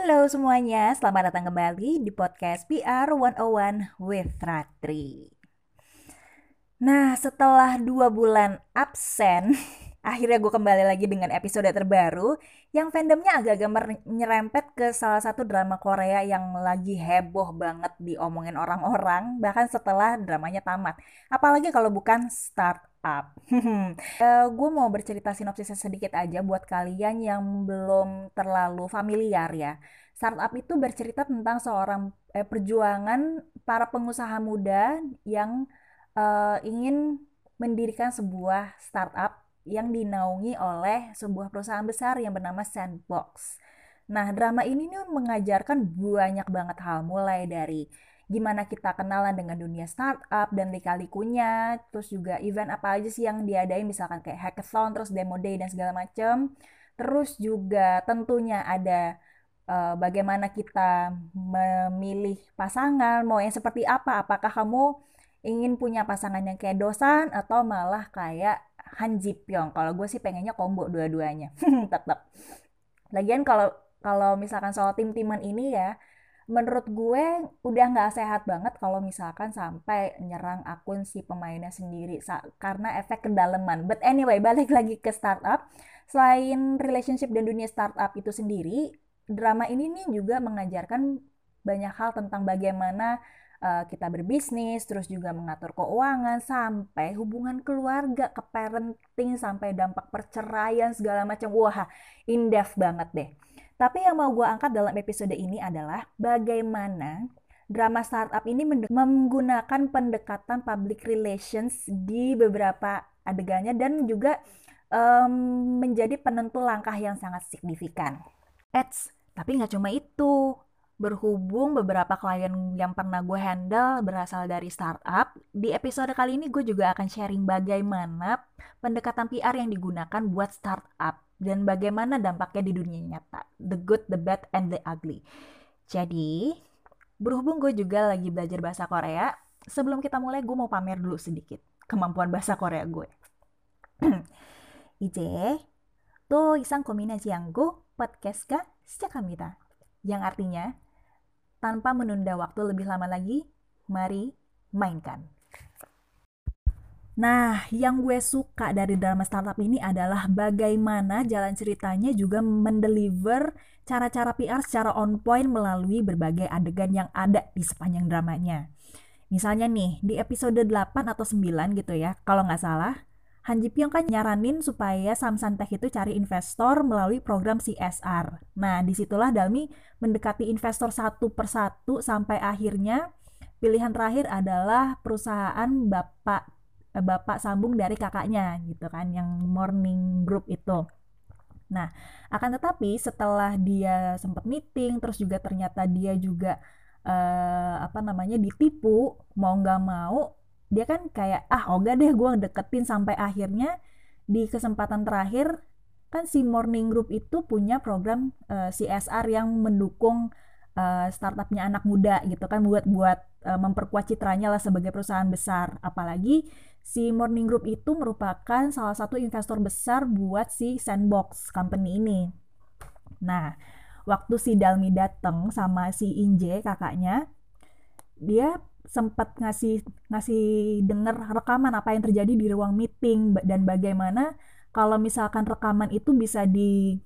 Halo semuanya, selamat datang kembali di podcast PR 101 with Ratri. Nah, setelah dua bulan absen, akhirnya gue kembali lagi dengan episode terbaru yang fandomnya agak-agak menyerempet ke salah satu drama Korea yang lagi heboh banget diomongin orang-orang, bahkan setelah dramanya tamat. Apalagi kalau bukan Start up. uh, eh, gue mau bercerita sinopsisnya sedikit aja buat kalian yang belum terlalu familiar ya. Startup itu bercerita tentang seorang eh, perjuangan para pengusaha muda yang uh, ingin mendirikan sebuah startup yang dinaungi oleh sebuah perusahaan besar yang bernama Sandbox. Nah, drama ini nih mengajarkan banyak banget hal mulai dari gimana kita kenalan dengan dunia startup dan lika-likunya, terus juga event apa aja sih yang diadain misalkan kayak hackathon, terus demo day dan segala macam. Terus juga tentunya ada uh, bagaimana kita memilih pasangan, mau yang seperti apa? Apakah kamu ingin punya pasangan yang kayak dosan atau malah kayak Han Ji Pyong? Kalau gue sih pengennya combo dua-duanya, tetap. Lagian kalau kalau misalkan soal tim-timan ini ya, menurut gue udah nggak sehat banget kalau misalkan sampai nyerang akun si pemainnya sendiri karena efek kedalaman. But anyway, balik lagi ke startup. Selain relationship dan dunia startup itu sendiri, drama ini nih juga mengajarkan banyak hal tentang bagaimana uh, kita berbisnis, terus juga mengatur keuangan, sampai hubungan keluarga, ke parenting, sampai dampak perceraian segala macam. Wah, in depth banget deh. Tapi yang mau gue angkat dalam episode ini adalah bagaimana drama startup ini menggunakan pendekatan public relations di beberapa adegannya dan juga um, menjadi penentu langkah yang sangat signifikan. Eits, tapi nggak cuma itu Berhubung beberapa klien yang pernah gue handle berasal dari startup, di episode kali ini gue juga akan sharing bagaimana pendekatan PR yang digunakan buat startup dan bagaimana dampaknya di dunia nyata. The good, the bad, and the ugly. Jadi, berhubung gue juga lagi belajar bahasa Korea, sebelum kita mulai gue mau pamer dulu sedikit kemampuan bahasa Korea gue. 이제 또 이상 고민하지 않고 podcast가 시작합니다. Yang artinya, tanpa menunda waktu lebih lama lagi, mari mainkan. Nah, yang gue suka dari drama startup ini adalah bagaimana jalan ceritanya juga mendeliver cara-cara PR secara on point melalui berbagai adegan yang ada di sepanjang dramanya. Misalnya nih, di episode 8 atau 9 gitu ya, kalau nggak salah, Han Ji Pyong kan nyaranin supaya Samsung Tech itu cari investor melalui program CSR. Nah, di situlah Dalmi mendekati investor satu persatu sampai akhirnya pilihan terakhir adalah perusahaan Bapak Eh, bapak sambung dari kakaknya gitu kan yang morning group itu. Nah, akan tetapi setelah dia sempat meeting terus juga ternyata dia juga uh, apa namanya ditipu mau nggak mau dia kan kayak ah oga deh gue deketin sampai akhirnya di kesempatan terakhir kan si morning group itu punya program uh, eh, CSR yang mendukung uh, startupnya anak muda gitu kan buat buat uh, memperkuat citranya lah sebagai perusahaan besar apalagi si Morning Group itu merupakan salah satu investor besar buat si Sandbox company ini. Nah, waktu si Dalmi datang sama si Inje kakaknya, dia sempat ngasih ngasih denger rekaman apa yang terjadi di ruang meeting dan bagaimana kalau misalkan rekaman itu bisa di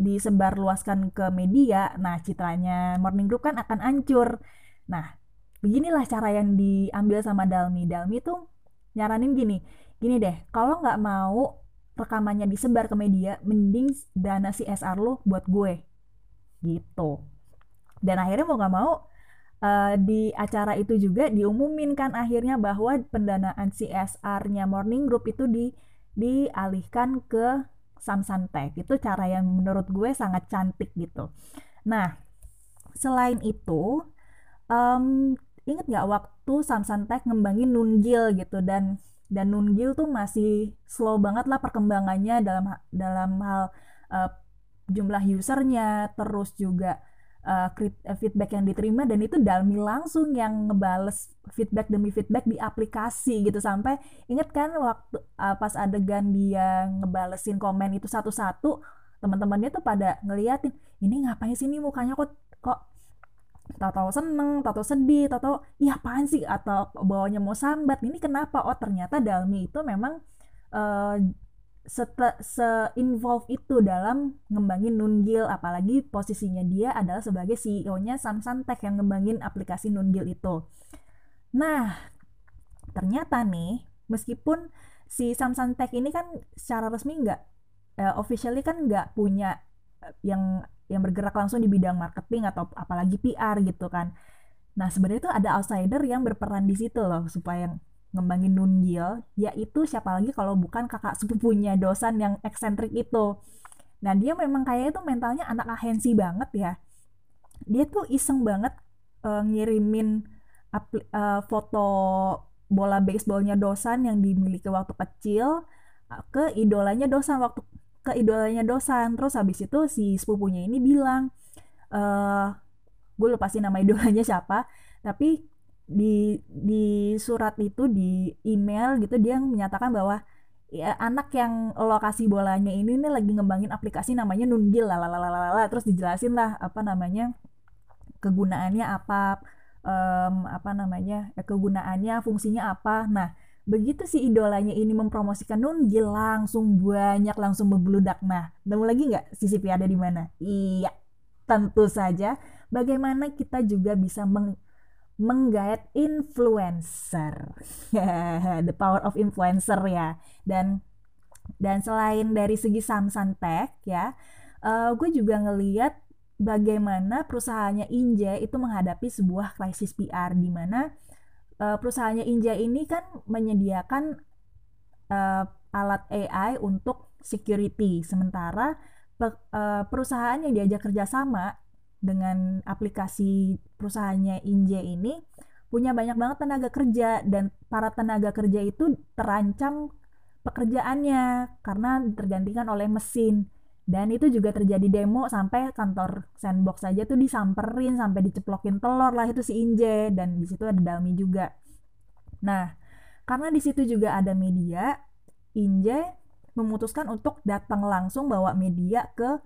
disebarluaskan ke media, nah citranya Morning Group kan akan hancur. Nah, beginilah cara yang diambil sama Dalmi. Dalmi tuh nyaranin gini gini deh kalau nggak mau rekamannya disebar ke media mending dana CSR lo buat gue gitu dan akhirnya mau nggak mau uh, di acara itu juga diumumin kan akhirnya bahwa pendanaan CSR-nya Morning Group itu di dialihkan ke Samsung Tech itu cara yang menurut gue sangat cantik gitu. Nah selain itu um, inget nggak waktu Samsung Tech ngembangin Nungil gitu? Dan dan Nungil tuh masih slow banget lah perkembangannya dalam dalam hal uh, jumlah usernya terus juga uh, feedback yang diterima dan itu Dalmi langsung yang ngebales feedback demi feedback di aplikasi gitu sampai inget kan waktu uh, pas adegan dia ngebalesin komen itu satu-satu teman-temannya tuh pada ngeliatin ini ngapain sih ini mukanya kok kok tahu-tahu seneng, tahu-tahu sedih, tahu-tahu iya apaan sih atau bawanya mau sambat. Ini kenapa? Oh, ternyata Dalmi itu memang uh, se-involve itu dalam ngembangin Nungil apalagi posisinya dia adalah sebagai CEO-nya Samsung Tech yang ngembangin aplikasi Nungil itu. Nah, ternyata nih meskipun si Samsung Tech ini kan secara resmi nggak uh, officially kan nggak punya uh, yang yang bergerak langsung di bidang marketing atau apalagi PR gitu kan. Nah sebenarnya itu ada outsider yang berperan di situ loh supaya ngembangin Nungil, yaitu siapa lagi kalau bukan kakak sepupunya dosan yang eksentrik itu. Nah dia memang kayak itu mentalnya anak ahensi banget ya. Dia tuh iseng banget uh, ngirimin uh, foto bola baseballnya dosan yang dimiliki waktu kecil ke idolanya dosan waktu ke idolanya dosan terus habis itu si sepupunya ini bilang eh gue lupa sih nama idolanya siapa tapi di di surat itu di email gitu dia menyatakan bahwa ya, anak yang lokasi bolanya ini nih lagi ngembangin aplikasi namanya Nungil lalalala terus dijelasin lah apa namanya kegunaannya apa um, apa namanya ya, kegunaannya fungsinya apa. Nah begitu si idolanya ini mempromosikan Nunggil langsung banyak langsung membludak. Nah nemu lagi nggak CCP ada di mana? Iya tentu saja. Bagaimana kita juga bisa meng menggait influencer. The power of influencer ya. Dan dan selain dari segi Samsung Tech ya uh, gue juga ngeliat bagaimana perusahaannya Inje itu menghadapi sebuah krisis PR di mana uh, perusahaannya Inja ini kan menyediakan uh, alat AI untuk security, sementara pe, perusahaan yang diajak kerjasama dengan aplikasi perusahaannya Inja ini punya banyak banget tenaga kerja dan para tenaga kerja itu terancam pekerjaannya karena tergantikan oleh mesin dan itu juga terjadi demo sampai kantor sandbox saja tuh disamperin sampai diceplokin telur lah itu si Inje dan di situ ada Dalmi juga. Nah, karena di situ juga ada media, Inje memutuskan untuk datang langsung bawa media ke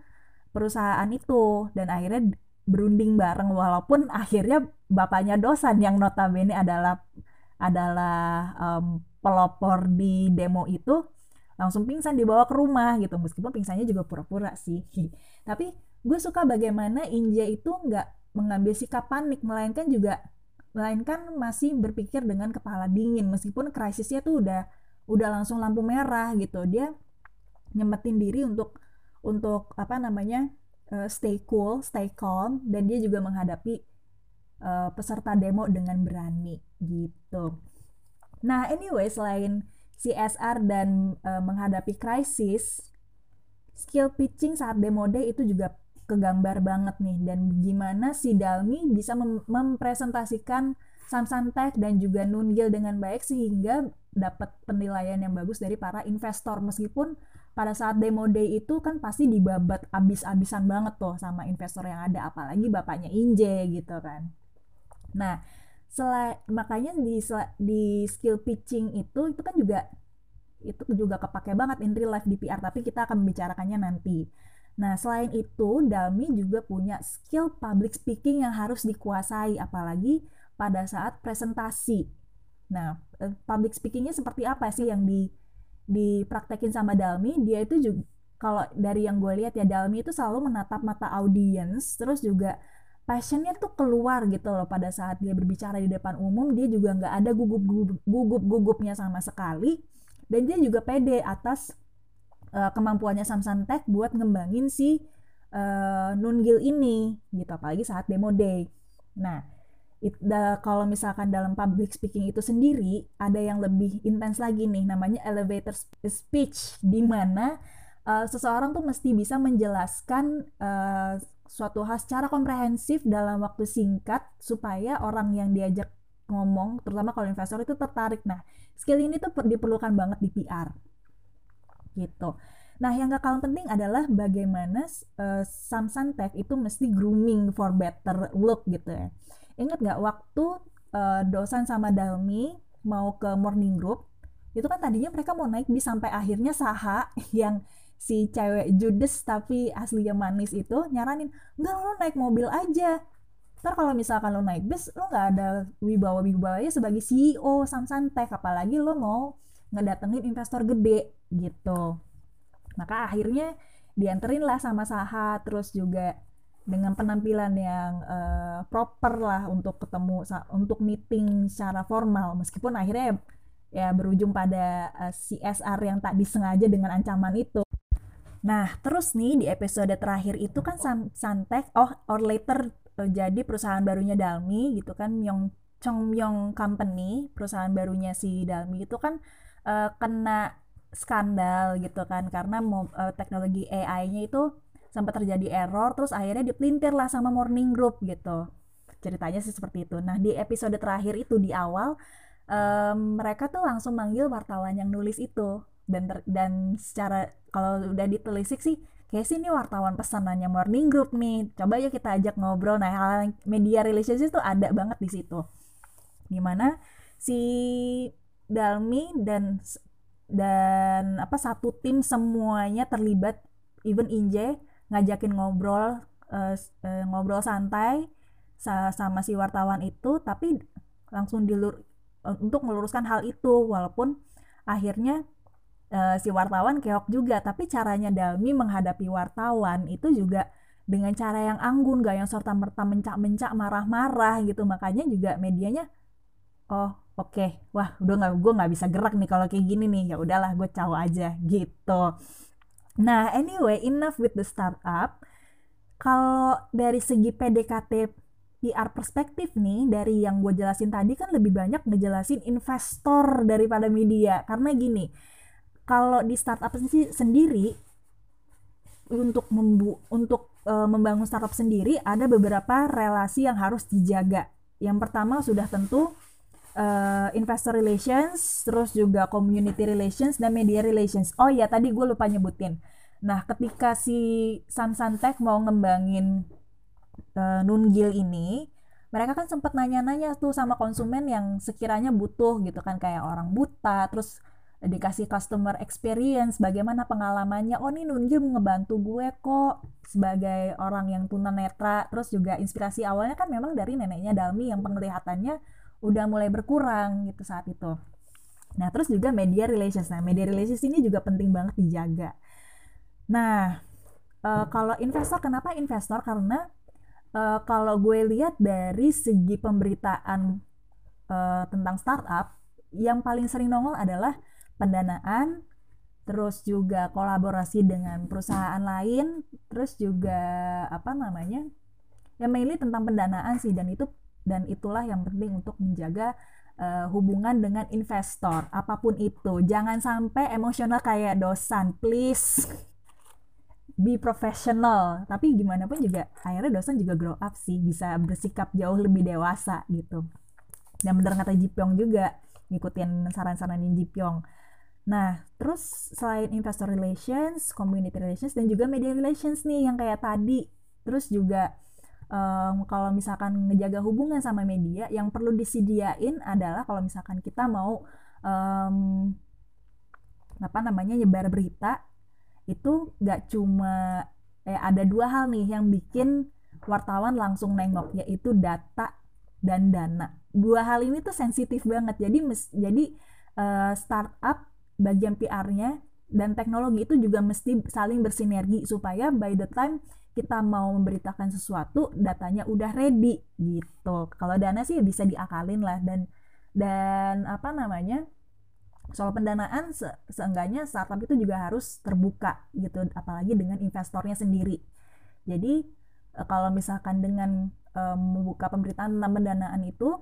perusahaan itu dan akhirnya berunding bareng walaupun akhirnya bapaknya dosan yang notabene adalah adalah um, pelopor di demo itu langsung pingsan dibawa ke rumah gitu. Meskipun pingsannya juga pura-pura sih. Tapi gue suka bagaimana Inja itu nggak mengambil sikap panik melainkan juga melainkan masih berpikir dengan kepala dingin. Meskipun krisisnya tuh udah udah langsung lampu merah gitu. Dia nyemetin diri untuk untuk apa namanya uh, stay cool, stay calm dan dia juga menghadapi uh, peserta demo dengan berani gitu. Nah, anyway selain CSR dan uh, menghadapi krisis, skill pitching saat demo day itu juga kegambar banget nih dan gimana si Dalmi bisa mem mempresentasikan Samsung Tech dan juga Nungil dengan baik sehingga dapat penilaian yang bagus dari para investor meskipun pada saat demo day itu kan pasti dibabat abis-abisan banget tuh sama investor yang ada apalagi bapaknya Inje gitu kan. Nah, selain makanya di di skill pitching itu itu kan juga itu juga kepake banget in real life di PR tapi kita akan membicarakannya nanti. Nah, selain itu, Dalmi juga punya skill public speaking yang harus dikuasai, apalagi pada saat presentasi. Nah, eh, public speakingnya seperti apa sih yang di dipraktekin sama Dalmi? Dia itu juga kalau dari yang gue lihat ya Dalmi itu selalu menatap mata audiens, terus juga passionnya tuh keluar gitu loh pada saat dia berbicara di depan umum dia juga nggak ada gugup gugup gugup gugupnya sama sekali dan dia juga pede atas uh, kemampuannya Samsung Tech buat ngembangin si uh, Nungil ini gitu apalagi saat demo day nah it, da, kalau misalkan dalam public speaking itu sendiri ada yang lebih intens lagi nih namanya elevator speech di mana uh, seseorang tuh mesti bisa menjelaskan uh, suatu hal secara komprehensif dalam waktu singkat supaya orang yang diajak ngomong, terutama kalau investor itu tertarik. Nah, skill ini tuh diperlukan banget di PR. Gitu. Nah, yang gak kalah penting adalah bagaimana uh, Samsung Tech itu mesti grooming for better look gitu ya. Ingat gak waktu uh, Dosan sama Dalmi mau ke morning group, itu kan tadinya mereka mau naik bis sampai akhirnya Saha yang si cewek judes tapi aslinya manis itu nyaranin enggak lo naik mobil aja. Ntar kalau misalkan lo naik bis lo nggak ada wibawa wibawanya sebagai CEO Samsung Tech apalagi lo mau ngedatengin investor gede gitu. Maka akhirnya dianterin lah sama Saha terus juga dengan penampilan yang uh, proper lah untuk ketemu untuk meeting secara formal meskipun akhirnya ya berujung pada uh, eh, CSR yang tak disengaja dengan ancaman itu. Nah, terus nih di episode terakhir itu kan San Santek oh or later uh, jadi perusahaan barunya Dalmi gitu kan Myong Chongyong Company, perusahaan barunya si Dalmi itu kan uh, kena skandal gitu kan karena uh, teknologi AI-nya itu sempat terjadi error terus akhirnya dipelintir lah sama Morning Group gitu. Ceritanya sih seperti itu. Nah di episode terakhir itu di awal um, mereka tuh langsung manggil wartawan yang nulis itu. Dan ter, dan secara kalau udah ditelisik sih kayak sih ini wartawan pesanannya Morning Group nih. Coba ya kita ajak ngobrol. Nah hal media relationship itu ada banget di situ. Di mana si Dalmi dan dan apa satu tim semuanya terlibat even Inje ngajakin ngobrol uh, uh, ngobrol santai sama si wartawan itu tapi langsung dilur uh, untuk meluruskan hal itu walaupun akhirnya uh, si wartawan keok juga tapi caranya Dalmi menghadapi wartawan itu juga dengan cara yang anggun gak yang serta merta mencak-mencak marah-marah gitu makanya juga medianya oh oke okay. wah udah nggak gue nggak bisa gerak nih kalau kayak gini nih ya udahlah gue caw aja gitu Nah, anyway, enough with the startup. Kalau dari segi PDKT PR perspektif nih, dari yang gue jelasin tadi kan lebih banyak ngejelasin investor daripada media. Karena gini, kalau di startup sendiri, untuk membu untuk e, membangun startup sendiri ada beberapa relasi yang harus dijaga. Yang pertama sudah tentu uh, investor relations, terus juga community relations dan media relations. Oh ya tadi gue lupa nyebutin. Nah ketika si Sansantek mau ngembangin uh, Nungil ini, mereka kan sempat nanya-nanya tuh sama konsumen yang sekiranya butuh gitu kan kayak orang buta, terus dikasih customer experience, bagaimana pengalamannya. Oh nih Nungil ngebantu gue kok sebagai orang yang tunanetra. Terus juga inspirasi awalnya kan memang dari neneknya Dalmi yang penglihatannya udah mulai berkurang gitu saat itu. Nah, terus juga media relations. Nah, media relations ini juga penting banget dijaga. Nah, e, kalau investor, kenapa investor? Karena e, kalau gue lihat dari segi pemberitaan e, tentang startup, yang paling sering nongol adalah pendanaan, terus juga kolaborasi dengan perusahaan lain, terus juga apa namanya? Ya mainly tentang pendanaan sih dan itu dan itulah yang penting untuk menjaga uh, hubungan dengan investor. Apa pun itu jangan sampai emosional kayak dosan. Please be professional. Tapi gimana pun juga akhirnya dosan juga grow up sih. Bisa bersikap jauh lebih dewasa gitu. Dan bener kata Jipyong juga ngikutin saran-saranin Jipyong nah terus selain investor relations community relations dan juga media relations nih yang kayak tadi. Terus juga um, kalau misalkan ngejaga hubungan sama media yang perlu disediain adalah kalau misalkan kita mau um, apa namanya nyebar berita itu nggak cuma eh, ada dua hal nih yang bikin wartawan langsung nengok yaitu data dan dana. Dua hal ini tuh sensitif banget. Jadi mes, jadi uh, startup bagian PR-nya dan teknologi itu juga mesti saling bersinergi supaya by the time kita mau memberitakan sesuatu datanya udah ready gitu. Kalau dana sih bisa diakalin lah dan dan apa namanya soal pendanaan se seenggaknya startup itu juga harus terbuka gitu apalagi dengan investornya sendiri. Jadi e, kalau misalkan dengan um, membuka pemberitaan tentang pendanaan itu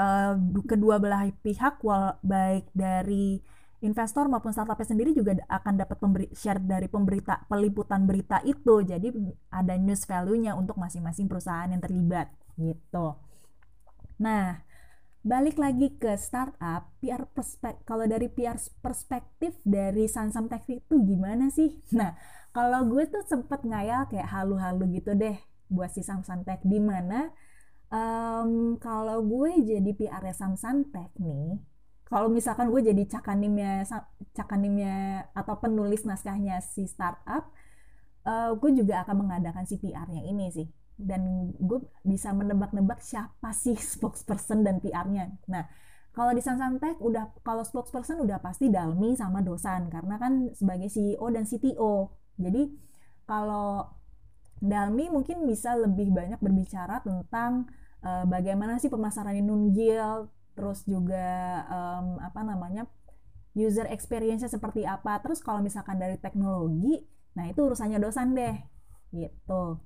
uh, kedua belah pihak baik dari investor maupun startupnya sendiri juga akan dapat pemberi, share dari pemberita peliputan berita itu. Jadi ada news value-nya untuk masing-masing perusahaan yang terlibat gitu. Nah balik lagi ke startup PR perspek kalau dari PR perspektif dari Sansam Tech itu gimana sih? Nah kalau gue tuh sempet ngayal kayak halu-halu gitu deh buat si Samsung Tech. Di mana um, kalau gue jadi PR Samsung Tech nih kalau misalkan gue jadi cakanimnya cakanimnya atau penulis naskahnya si startup uh, gue juga akan mengadakan CPR-nya ini sih dan gue bisa menebak-nebak siapa sih spokesperson dan PR-nya. Nah, kalau di Sansantek udah kalau spokesperson udah pasti Dalmi sama Dosan karena kan sebagai CEO dan CTO. Jadi kalau Dalmi mungkin bisa lebih banyak berbicara tentang uh, bagaimana sih pemasaran Nungil, terus juga um, apa namanya user experience-nya seperti apa. Terus kalau misalkan dari teknologi, nah itu urusannya Dosan deh, gitu.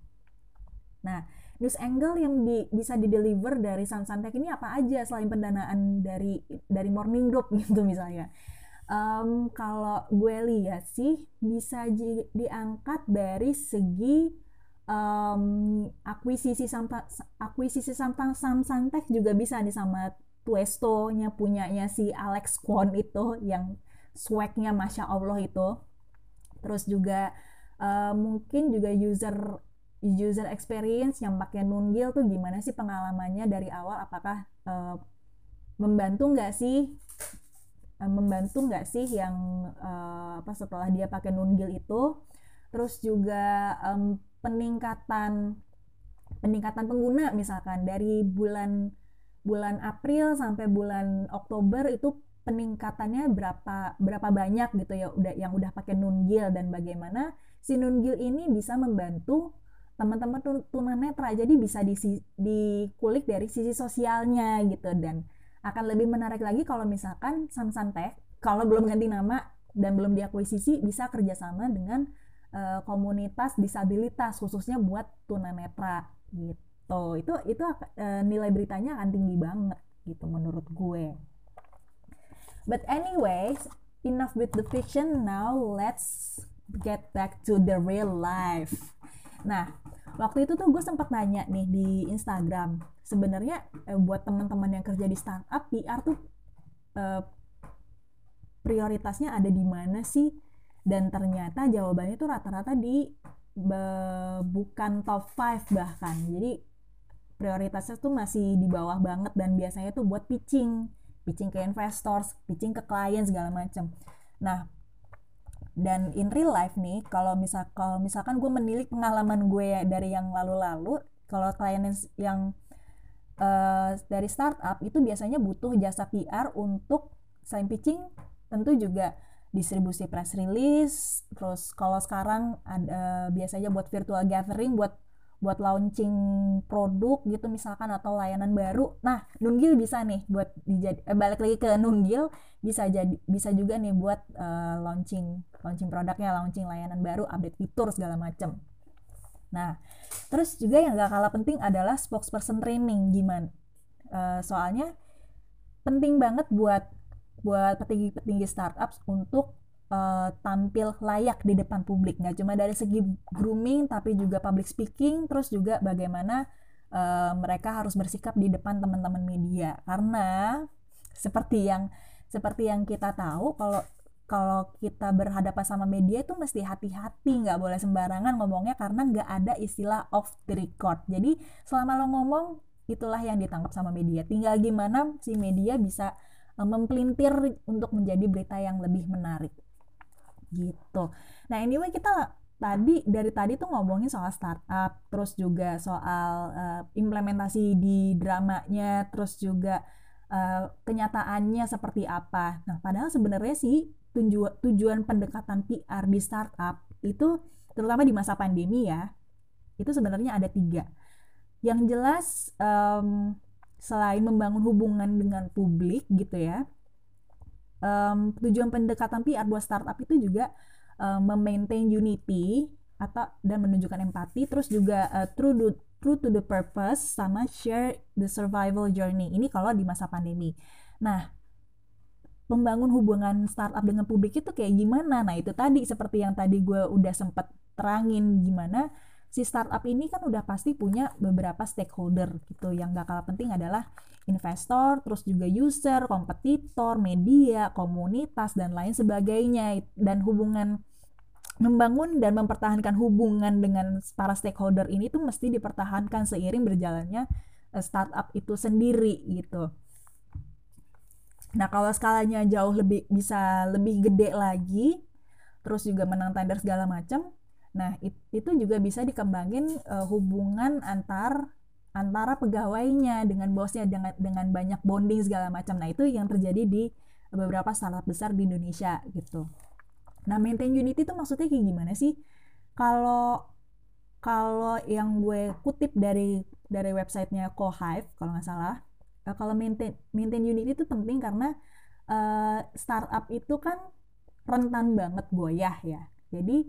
Nah, news angle yang di, bisa di-deliver dari Sansantek ini apa aja selain pendanaan dari dari Morning Group gitu misalnya. Um, kalau gue lihat sih bisa di, diangkat dari segi um, akuisisi sampa, akuisisi sampa Sansantek juga bisa nih sama Tuesto-nya punyanya si Alex Kwon itu yang swagnya masya Allah itu. Terus juga uh, mungkin juga user user experience yang pakai Nungil tuh gimana sih pengalamannya dari awal apakah uh, membantu nggak sih uh, membantu nggak sih yang uh, apa setelah dia pakai Nungil itu terus juga um, peningkatan peningkatan pengguna misalkan dari bulan bulan April sampai bulan Oktober itu peningkatannya berapa berapa banyak gitu ya udah yang udah pakai Nungil dan bagaimana si Nungil ini bisa membantu teman-teman tunanetra. Jadi bisa di, dikulik dari sisi sosialnya gitu. Dan akan lebih menarik lagi kalau misalkan Samsung Tech kalau belum ganti nama dan belum diakuisisi bisa kerjasama dengan uh, komunitas disabilitas khususnya buat tunanetra gitu itu itu uh, nilai beritanya akan tinggi banget gitu menurut gue but anyways enough with the fiction now let's get back to the real life Nah, waktu itu tuh gue sempat nanya nih di Instagram, sebenarnya eh, buat teman-teman yang kerja di startup, PR tuh eh, prioritasnya ada di mana sih? Dan ternyata jawabannya tuh rata-rata di be, bukan top 5 bahkan. Jadi prioritasnya tuh masih di bawah banget dan biasanya tuh buat pitching, pitching ke investors, pitching ke klien segala macam. Nah, dan in real life nih kalau misal kalau misalkan gue menilik pengalaman gue dari yang lalu-lalu kalau klien yang uh, dari startup itu biasanya butuh jasa PR untuk selain pitching tentu juga distribusi press release terus kalau sekarang ada biasanya buat virtual gathering buat buat launching produk gitu misalkan atau layanan baru. Nah, Nunggil bisa nih buat dijadi eh, balik lagi ke Nunggil bisa jadi bisa juga nih buat uh, launching launching produknya, launching layanan baru, update fitur segala macam. Nah, terus juga yang gak kalah penting adalah spokesperson training gimana? Uh, soalnya penting banget buat buat petinggi-petinggi startup untuk uh, tampil layak di depan publik. Nggak cuma dari segi grooming tapi juga public speaking terus juga bagaimana uh, mereka harus bersikap di depan teman-teman media. Karena seperti yang seperti yang kita tahu kalau kalau kita berhadapan sama media itu mesti hati-hati nggak boleh sembarangan ngomongnya karena nggak ada istilah off the record. Jadi selama lo ngomong itulah yang ditangkap sama media. Tinggal gimana si media bisa uh, mempelintir untuk menjadi berita yang lebih menarik gitu. Nah anyway kita tadi dari tadi tuh ngomongin soal startup, terus juga soal uh, implementasi di dramanya, terus juga uh, kenyataannya seperti apa. Nah padahal sebenarnya sih tujuan tujuan pendekatan PR di startup itu terutama di masa pandemi ya, itu sebenarnya ada tiga. Yang jelas um, selain membangun hubungan dengan publik gitu ya, um, tujuan pendekatan PR buat startup itu juga um, memaintain unity atau dan menunjukkan empati terus juga uh, true to, true to the purpose sama share the survival journey ini kalau di masa pandemi. Nah membangun hubungan startup dengan publik itu kayak gimana? Nah itu tadi seperti yang tadi gue udah sempat terangin gimana si startup ini kan udah pasti punya beberapa stakeholder gitu yang gak kalah penting adalah investor, terus juga user, kompetitor, media, komunitas dan lain sebagainya dan hubungan membangun dan mempertahankan hubungan dengan para stakeholder ini tuh mesti dipertahankan seiring berjalannya eh, startup itu sendiri gitu. Nah, kalau skalanya jauh lebih bisa lebih gede lagi, terus juga menang tender segala macam, nah it, itu juga bisa dikembangin uh, hubungan antar antara pegawainya dengan bosnya dengan dengan banyak bonding segala macam. Nah, itu yang terjadi di beberapa startup besar di Indonesia gitu. Nah, maintain unity itu maksudnya kayak gimana sih? Kalau kalau yang gue kutip dari dari websitenya Cohive kalau nggak salah, uh, kalau maintain maintain unit itu penting karena uh, startup itu kan rentan banget goyah ya jadi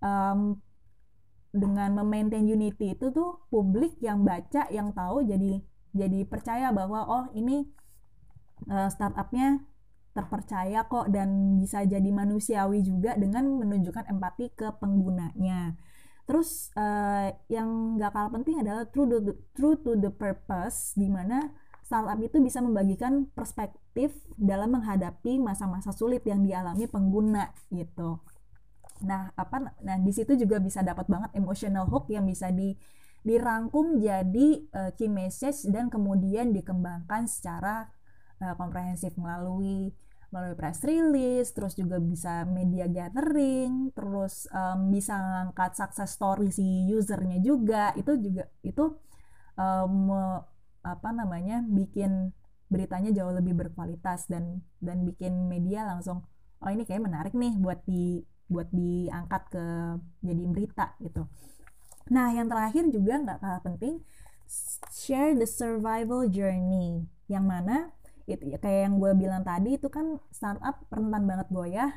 um, dengan memaintain unity itu tuh publik yang baca yang tahu jadi jadi percaya bahwa oh ini uh, startupnya terpercaya kok dan bisa jadi manusiawi juga dengan menunjukkan empati ke penggunanya. Terus uh, yang gak kalah penting adalah true to the, true to the purpose, di mana startup itu bisa membagikan perspektif dalam menghadapi masa-masa sulit yang dialami pengguna gitu. Nah, apa nah di situ juga bisa dapat banget emotional hook yang bisa di dirangkum jadi uh, key message dan kemudian dikembangkan secara uh, komprehensif melalui melalui press release, terus juga bisa media gathering, terus um, bisa ngangkat success story si usernya juga, itu juga itu um, apa namanya bikin beritanya jauh lebih berkualitas dan dan bikin media langsung oh ini kayak menarik nih buat di buat diangkat ke jadi berita gitu. Nah yang terakhir juga nggak kalah penting share the survival journey. Yang mana itu ya, kayak yang gue bilang tadi itu kan startup rentan banget goyah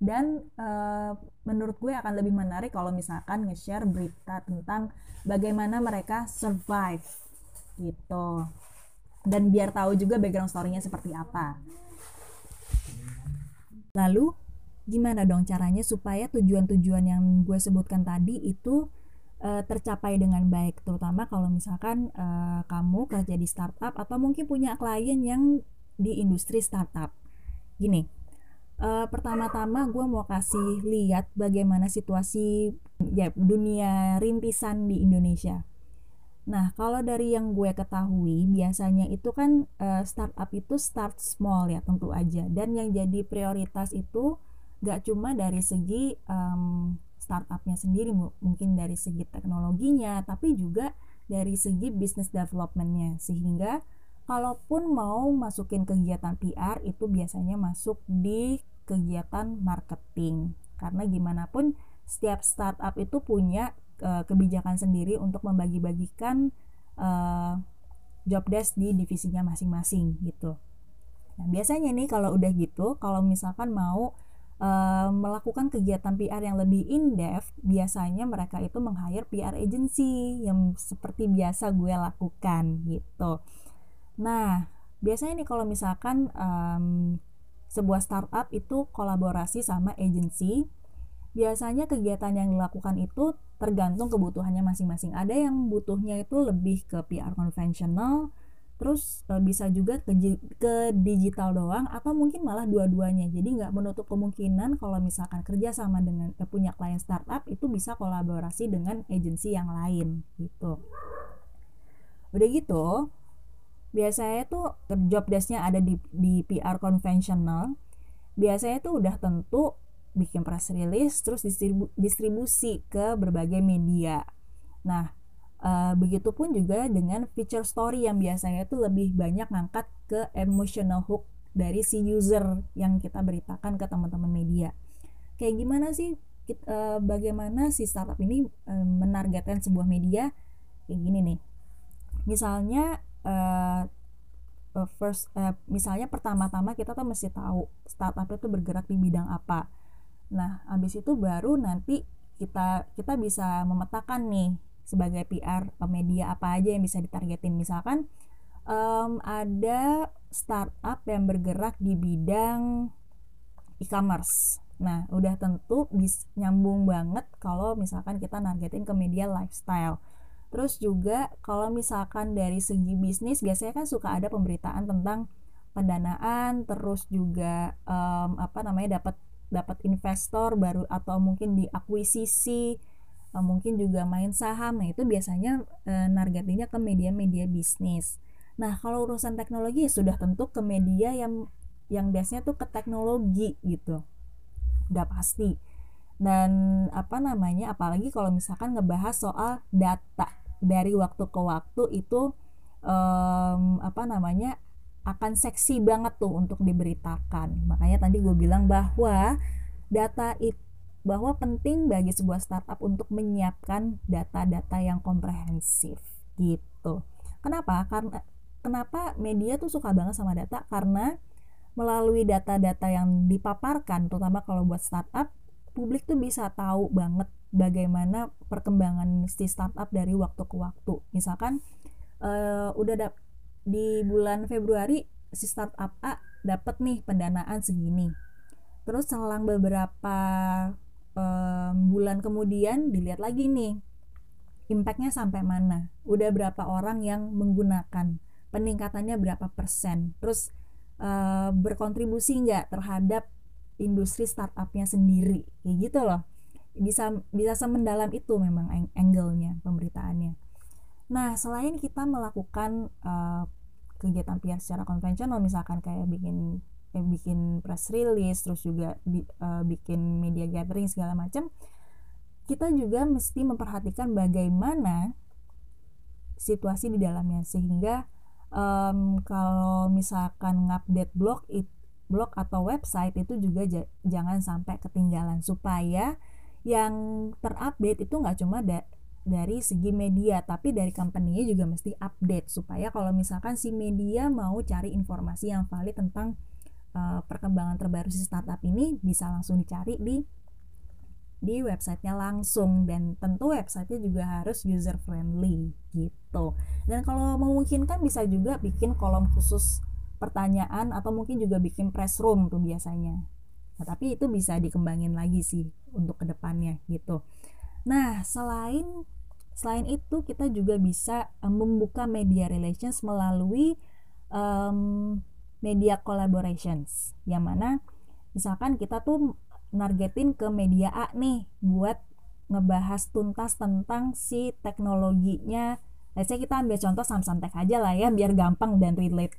dan uh, menurut gue akan lebih menarik kalau misalkan nge-share berita tentang bagaimana mereka survive gitu. Dan biar tahu juga background story-nya seperti apa. Lalu gimana dong caranya supaya tujuan-tujuan yang gue sebutkan tadi itu uh, tercapai dengan baik terutama kalau misalkan uh, kamu kerja di startup atau mungkin punya klien yang di industri startup gini uh, pertama-tama gue mau kasih lihat bagaimana situasi ya dunia rintisan di Indonesia Nah, kalau dari yang gue ketahui, biasanya itu kan uh, startup itu start small ya tentu aja. Dan yang jadi prioritas itu gak cuma dari segi um, startupnya sendiri, mungkin dari segi teknologinya, tapi juga dari segi business developmentnya. Sehingga kalaupun mau masukin kegiatan PR itu biasanya masuk di kegiatan marketing. Karena gimana pun setiap startup itu punya uh, kebijakan sendiri untuk membagi-bagikan uh, job desk di divisinya masing-masing gitu. Nah, biasanya nih kalau udah gitu, kalau misalkan mau uh, melakukan kegiatan PR yang lebih in-depth, biasanya mereka itu meng-hire PR agency yang seperti biasa gue lakukan gitu. Nah, biasanya nih kalau misalkan um, sebuah startup itu kolaborasi sama agency, biasanya kegiatan yang dilakukan itu tergantung kebutuhannya masing-masing. Ada yang butuhnya itu lebih ke PR konvensional, terus e, bisa juga ke, ke digital doang, atau mungkin malah dua-duanya. Jadi nggak menutup kemungkinan kalau misalkan kerja sama dengan eh, punya klien startup itu bisa kolaborasi dengan agensi yang lain gitu. Udah gitu, biasanya tuh job desknya ada di, di PR konvensional. Biasanya tuh udah tentu bikin press release terus distribu distribusi ke berbagai media. Nah, uh, begitupun juga dengan feature story yang biasanya itu lebih banyak ngangkat ke emotional hook dari si user yang kita beritakan ke teman-teman media. Kayak gimana sih kita, uh, eh, bagaimana si startup ini uh, menargetkan sebuah media kayak gini nih. Misalnya uh, first uh, misalnya pertama-tama kita tuh mesti tahu startup itu bergerak di bidang apa Nah, habis itu baru nanti kita kita bisa memetakan nih sebagai PR media apa aja yang bisa ditargetin. Misalkan um, ada startup yang bergerak di bidang e-commerce. Nah, udah tentu bis, nyambung banget kalau misalkan kita nargetin ke media lifestyle. Terus juga kalau misalkan dari segi bisnis biasanya kan suka ada pemberitaan tentang pendanaan, terus juga um, apa namanya dapat dapat investor baru atau mungkin diakuisisi mungkin juga main saham. Nah itu biasanya uh, nargetinnya ke media-media bisnis. Nah kalau urusan teknologi ya sudah tentu ke media yang yang biasanya tuh ke teknologi gitu. Udah pasti. Dan apa namanya apalagi kalau misalkan ngebahas soal data. Dari waktu ke waktu itu um, apa namanya akan seksi banget tuh untuk diberitakan. Makanya tadi gue bilang bahwa data itu bahwa penting bagi sebuah startup untuk menyiapkan data-data yang komprehensif gitu. Kenapa? Karena kenapa media tuh suka banget sama data? Karena melalui data-data yang dipaparkan, terutama kalau buat startup, publik tuh bisa tahu banget bagaimana perkembangan si startup dari waktu ke waktu. Misalkan uh, udah di bulan Februari si startup A dapat nih pendanaan segini. Terus selang beberapa um, bulan kemudian dilihat lagi nih impactnya sampai mana? Udah berapa orang yang menggunakan? Peningkatannya berapa persen? Terus uh, berkontribusi nggak terhadap industri startupnya sendiri? Kayak gitu loh. Bisa bisa semendalam itu memang angle-nya pemberitaannya. Nah selain kita melakukan uh, kegiatan PR secara konvensional misalkan kayak bikin eh, bikin press release terus juga di, uh, bikin media gathering segala macam kita juga mesti memperhatikan bagaimana situasi di dalamnya. Sehingga um, kalau misalkan ngupdate blog it, blog atau website itu juga jangan sampai ketinggalan. Supaya yang terupdate itu nggak cuma da dari segi media tapi dari company-nya juga mesti update. Supaya kalau misalkan si media mau cari informasi yang valid tentang uh, perkembangan terbaru si startup ini bisa langsung dicari di di websitenya langsung. Dan tentu websitenya juga harus user friendly gitu. Dan kalau memungkinkan bisa juga bikin kolom khusus pertanyaan atau mungkin juga bikin press room tuh biasanya. Nah, tapi itu bisa dikembangin lagi sih untuk ke depannya gitu. Nah selain selain itu kita juga bisa um, membuka media relations melalui um, media collaborations yang mana misalkan kita tuh nargetin ke media A nih buat ngebahas tuntas tentang si teknologinya. Let's kita ambil contoh Samsung Tech aja lah ya biar gampang dan relate.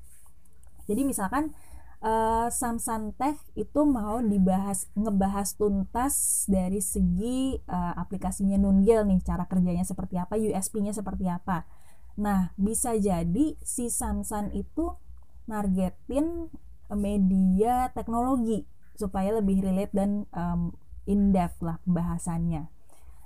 Jadi misalkan uh, Samsung Tech itu mau dibahas ngebahas tuntas dari segi uh, aplikasinya Nungil nih cara kerjanya seperti apa USP-nya seperti apa. Nah bisa jadi si Samsung itu nargetin media teknologi supaya lebih relate dan um, in depth lah pembahasannya.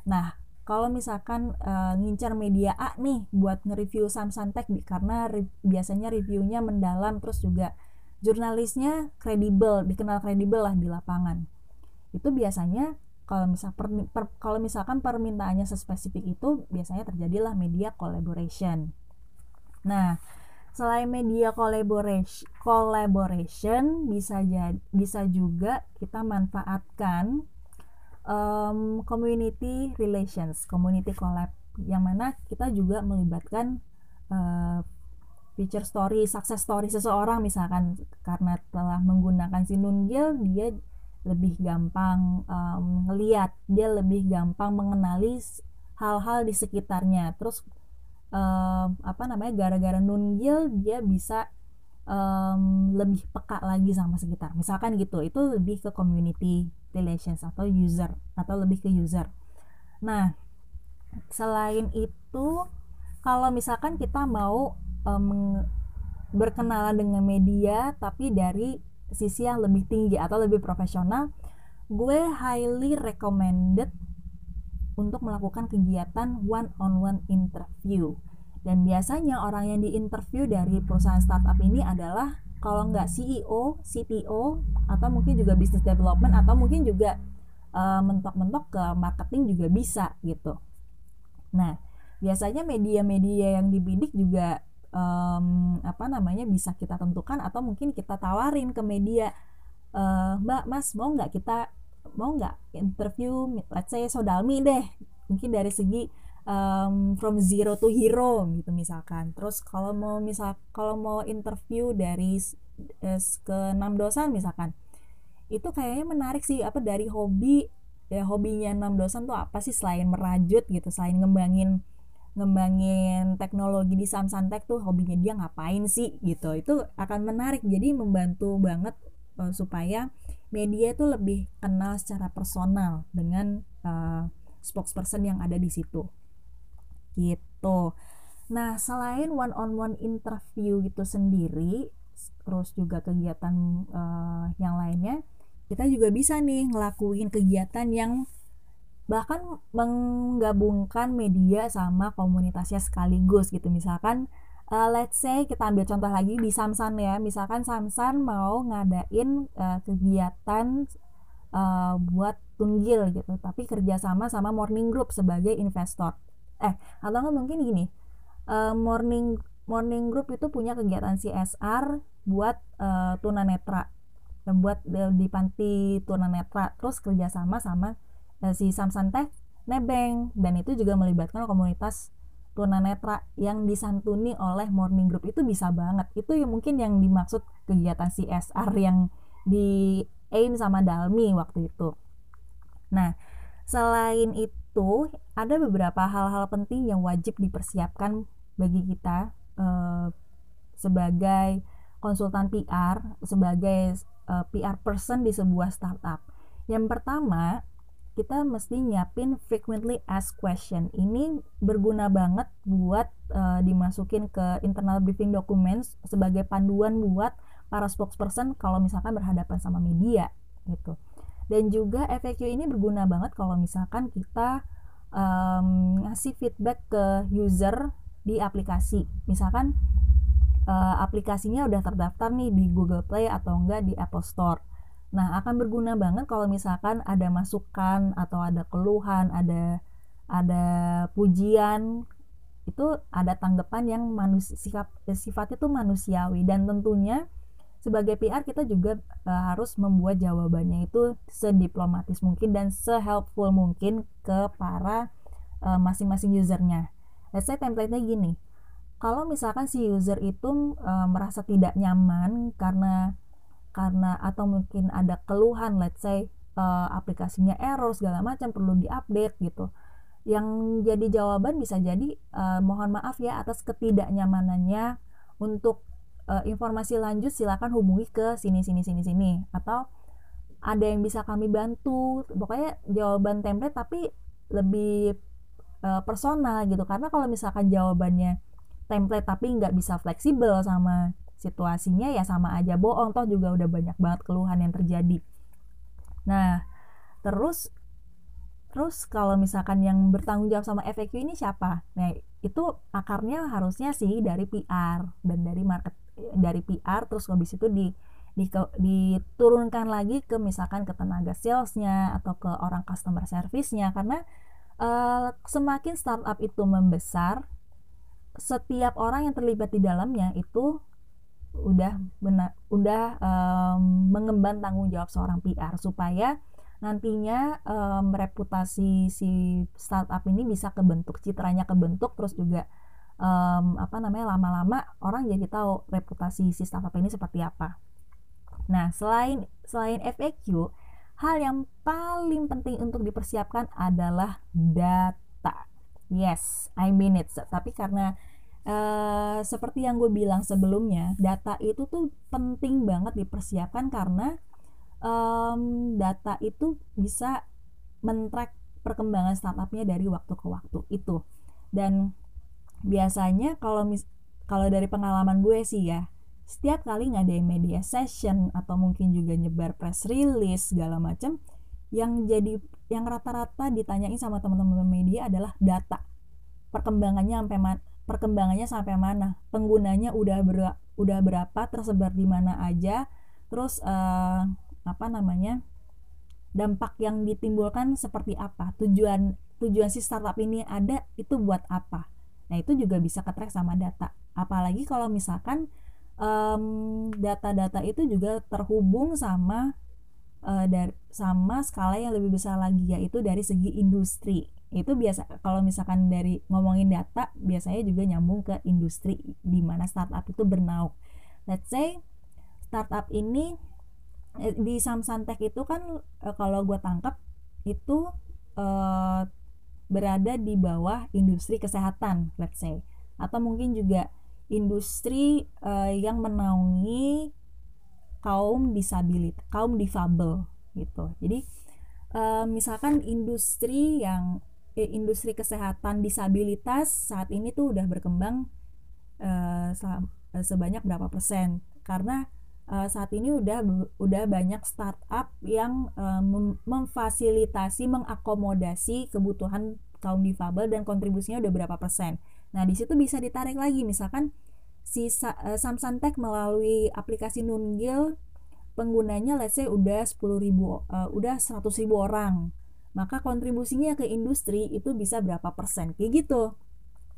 Nah, kalau misalkan uh, ngincar media A nih buat nge-review Samsung Tech karena re biasanya reviewnya mendalam terus juga jurnalisnya kredibel, dikenal kredibel lah di lapangan. Itu biasanya kalau misal per, per, kalau misalkan permintaannya sespesifik itu biasanya terjadilah media collaboration. Nah, selain media collaboration collaboration bisa jadi bisa juga kita manfaatkan um, community relations community collab yang mana kita juga melibatkan uh, feature story success story seseorang. Misalkan karena telah menggunakan sinunggil dia lebih gampang um, dia lebih gampang mengenali hal-hal di sekitarnya. Terus um, apa namanya gara-gara nunggil dia bisa um, lebih peka lagi sama sekitar. Misalkan gitu itu lebih ke community relations atau user atau lebih ke user. Nah selain itu kalau misalkan kita mau um, berkenalan dengan media tapi dari sisi yang lebih tinggi atau lebih profesional gue highly recommended untuk melakukan kegiatan one on one interview. Dan biasanya orang yang diinterview dari perusahaan startup ini adalah kalau nggak CEO, CTO, atau mungkin juga business development, atau mungkin juga uh, mentok-mentok ke marketing juga bisa gitu. Nah, biasanya media-media yang dibidik juga um, apa namanya bisa kita tentukan atau mungkin kita tawarin ke media, uh, Mbak, Mas mau nggak kita mau nggak interview let's say Sodalmi deh. Mungkin dari segi um, from zero to hero gitu misalkan. Terus kalau mau misal kalau mau interview dari uh, ke enam dosan misalkan itu kayaknya menarik sih. Apa dari hobi ya hobinya enam dosan tuh apa sih selain merajut gitu selain ngembangin ngembangin teknologi di Samsung Tech tuh hobinya dia ngapain sih gitu. Itu akan menarik. Jadi membantu banget uh, supaya media itu lebih kenal secara personal dengan uh, spokesperson yang ada di situ. Gitu. Nah selain one on one interview gitu sendiri terus juga kegiatan uh, yang lainnya kita juga bisa nih ngelakuin kegiatan yang bahkan menggabungkan media sama komunitasnya sekaligus gitu. Misalkan uh, let's say kita ambil contoh lagi di Samsan ya. Misalkan Samsan mau ngadain uh, kegiatan uh, buat tunggil gitu tapi kerjasama sama morning group sebagai investor. Eh atau nggak mungkin gini uh, morning morning group itu punya kegiatan CSR buat uh, tunanetra. Buat di panti tunanetra. Terus kerjasama sama Eh, si Samsan Teh nebeng dan itu juga melibatkan komunitas tunanetra yang disantuni oleh morning group. Itu bisa banget. Itu yang mungkin yang dimaksud kegiatan CSR yang di AIM sama Dalmi waktu itu. Nah selain itu ada beberapa hal-hal penting yang wajib dipersiapkan bagi kita eh, sebagai konsultan PR sebagai eh, PR person di sebuah startup. Yang pertama kita mesti nyiapin frequently asked question. Ini berguna banget buat uh, dimasukin ke internal briefing documents sebagai panduan buat para spokesperson kalau misalkan berhadapan sama media gitu. Dan juga FAQ ini berguna banget kalau misalkan kita um, ngasih feedback ke user di aplikasi. Misalkan uh, aplikasinya udah terdaftar nih di Google Play atau enggak di Apple Store Nah, akan berguna banget kalau misalkan ada masukan atau ada keluhan, ada ada pujian itu ada tanggapan yang manusia sikap sifatnya itu manusiawi dan tentunya sebagai PR kita juga uh, harus membuat jawabannya itu sediplomatis mungkin dan sehelpful mungkin ke para uh, masing-masing usernya. Let's say template-nya gini. Kalau misalkan si user itu uh, merasa tidak nyaman karena karena atau mungkin ada keluhan let's say uh, aplikasinya error segala macam perlu diupdate gitu. Yang jadi jawaban bisa jadi uh, mohon maaf ya atas ketidaknyamanannya untuk uh, informasi lanjut silakan hubungi ke sini sini sini sini. Atau ada yang bisa kami bantu. Pokoknya jawaban template tapi lebih uh, personal gitu. Karena kalau misalkan jawabannya template tapi nggak bisa fleksibel sama situasinya ya sama aja bohong. Toh juga udah banyak banget keluhan yang terjadi. Nah terus terus kalau misalkan yang bertanggung jawab sama FAQ ini siapa? Nah itu akarnya harusnya sih dari PR dan dari market dari PR terus habis itu di, di diturunkan lagi ke misalkan ke tenaga salesnya atau ke orang customer service-nya. Karena uh, semakin startup itu membesar setiap orang yang terlibat di dalamnya itu udah benar udah um, mengemban tanggung jawab seorang PR supaya nantinya um, reputasi si startup ini bisa kebentuk citranya kebentuk terus juga um, apa namanya lama-lama orang jadi tahu reputasi si startup ini seperti apa. Nah selain selain FAQ hal yang paling penting untuk dipersiapkan adalah data. Yes, I mean it. Tapi karena uh, seperti yang gue bilang sebelumnya, data itu tuh penting banget dipersiapkan karena um, data itu bisa mentrack perkembangan startupnya dari waktu ke waktu itu. Dan biasanya kalau mis kalau dari pengalaman gue sih ya, setiap kali ngadain media session atau mungkin juga nyebar press release segala macam, yang jadi yang rata-rata ditanyain sama teman-teman media adalah data perkembangannya sampai perkembangannya sampai mana? Penggunanya udah ber, udah berapa tersebar di mana aja terus uh, apa namanya dampak yang ditimbulkan seperti apa? Tujuan tujuan si startup ini ada itu buat apa? Nah itu juga bisa ketrack sama data. Apalagi kalau misalkan data-data um, itu juga terhubung sama uh, dari sama skala yang lebih besar lagi yaitu dari segi industri itu biasa kalau misalkan dari ngomongin data biasanya juga nyambung ke industri di mana startup itu bernaung. Let's say startup ini eh, di Samsantech itu kan eh, kalau gue tangkap itu eh, berada di bawah industri kesehatan let's say. Atau mungkin juga industri yang menaungi kaum disabilitas kaum difabel gitu. Jadi uh, misalkan industri yang industri kesehatan disabilitas saat ini tuh udah berkembang uh, sebanyak berapa persen. Karena uh, saat ini udah udah banyak startup yang uh, memfasilitasi mengakomodasi kebutuhan kaum difabel dan kontribusinya udah berapa persen. Nah, di situ bisa ditarik lagi. Misalkan si uh, Samsung melalui aplikasi Nungil penggunanya let's say udah 10 ribu uh, udah 100 ribu orang maka kontribusinya ke industri itu bisa berapa persen? Kayak gitu.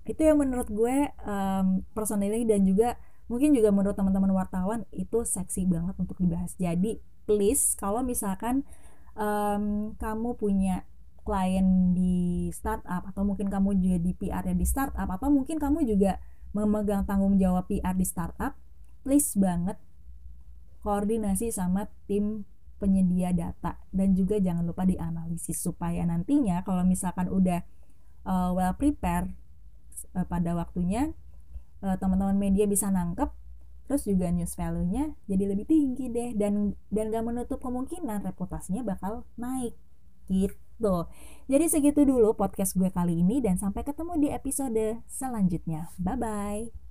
Itu yang menurut gue um, personally dan juga mungkin juga menurut teman-teman wartawan itu seksi banget untuk dibahas. Jadi please kalau misalkan um, kamu punya klien di startup atau mungkin kamu juga di PR di startup atau mungkin kamu juga memegang tanggung jawab PR di startup please banget koordinasi sama tim penyedia data. Dan juga jangan lupa dianalisis supaya nantinya kalau misalkan udah uh, well prepared uh, pada waktunya uh, teman-teman media bisa nangkep terus juga news value-nya jadi lebih tinggi deh. Dan dan gak menutup kemungkinan reputasinya bakal naik. Gitu. Jadi segitu dulu podcast gue kali ini dan sampai ketemu di episode selanjutnya. Bye bye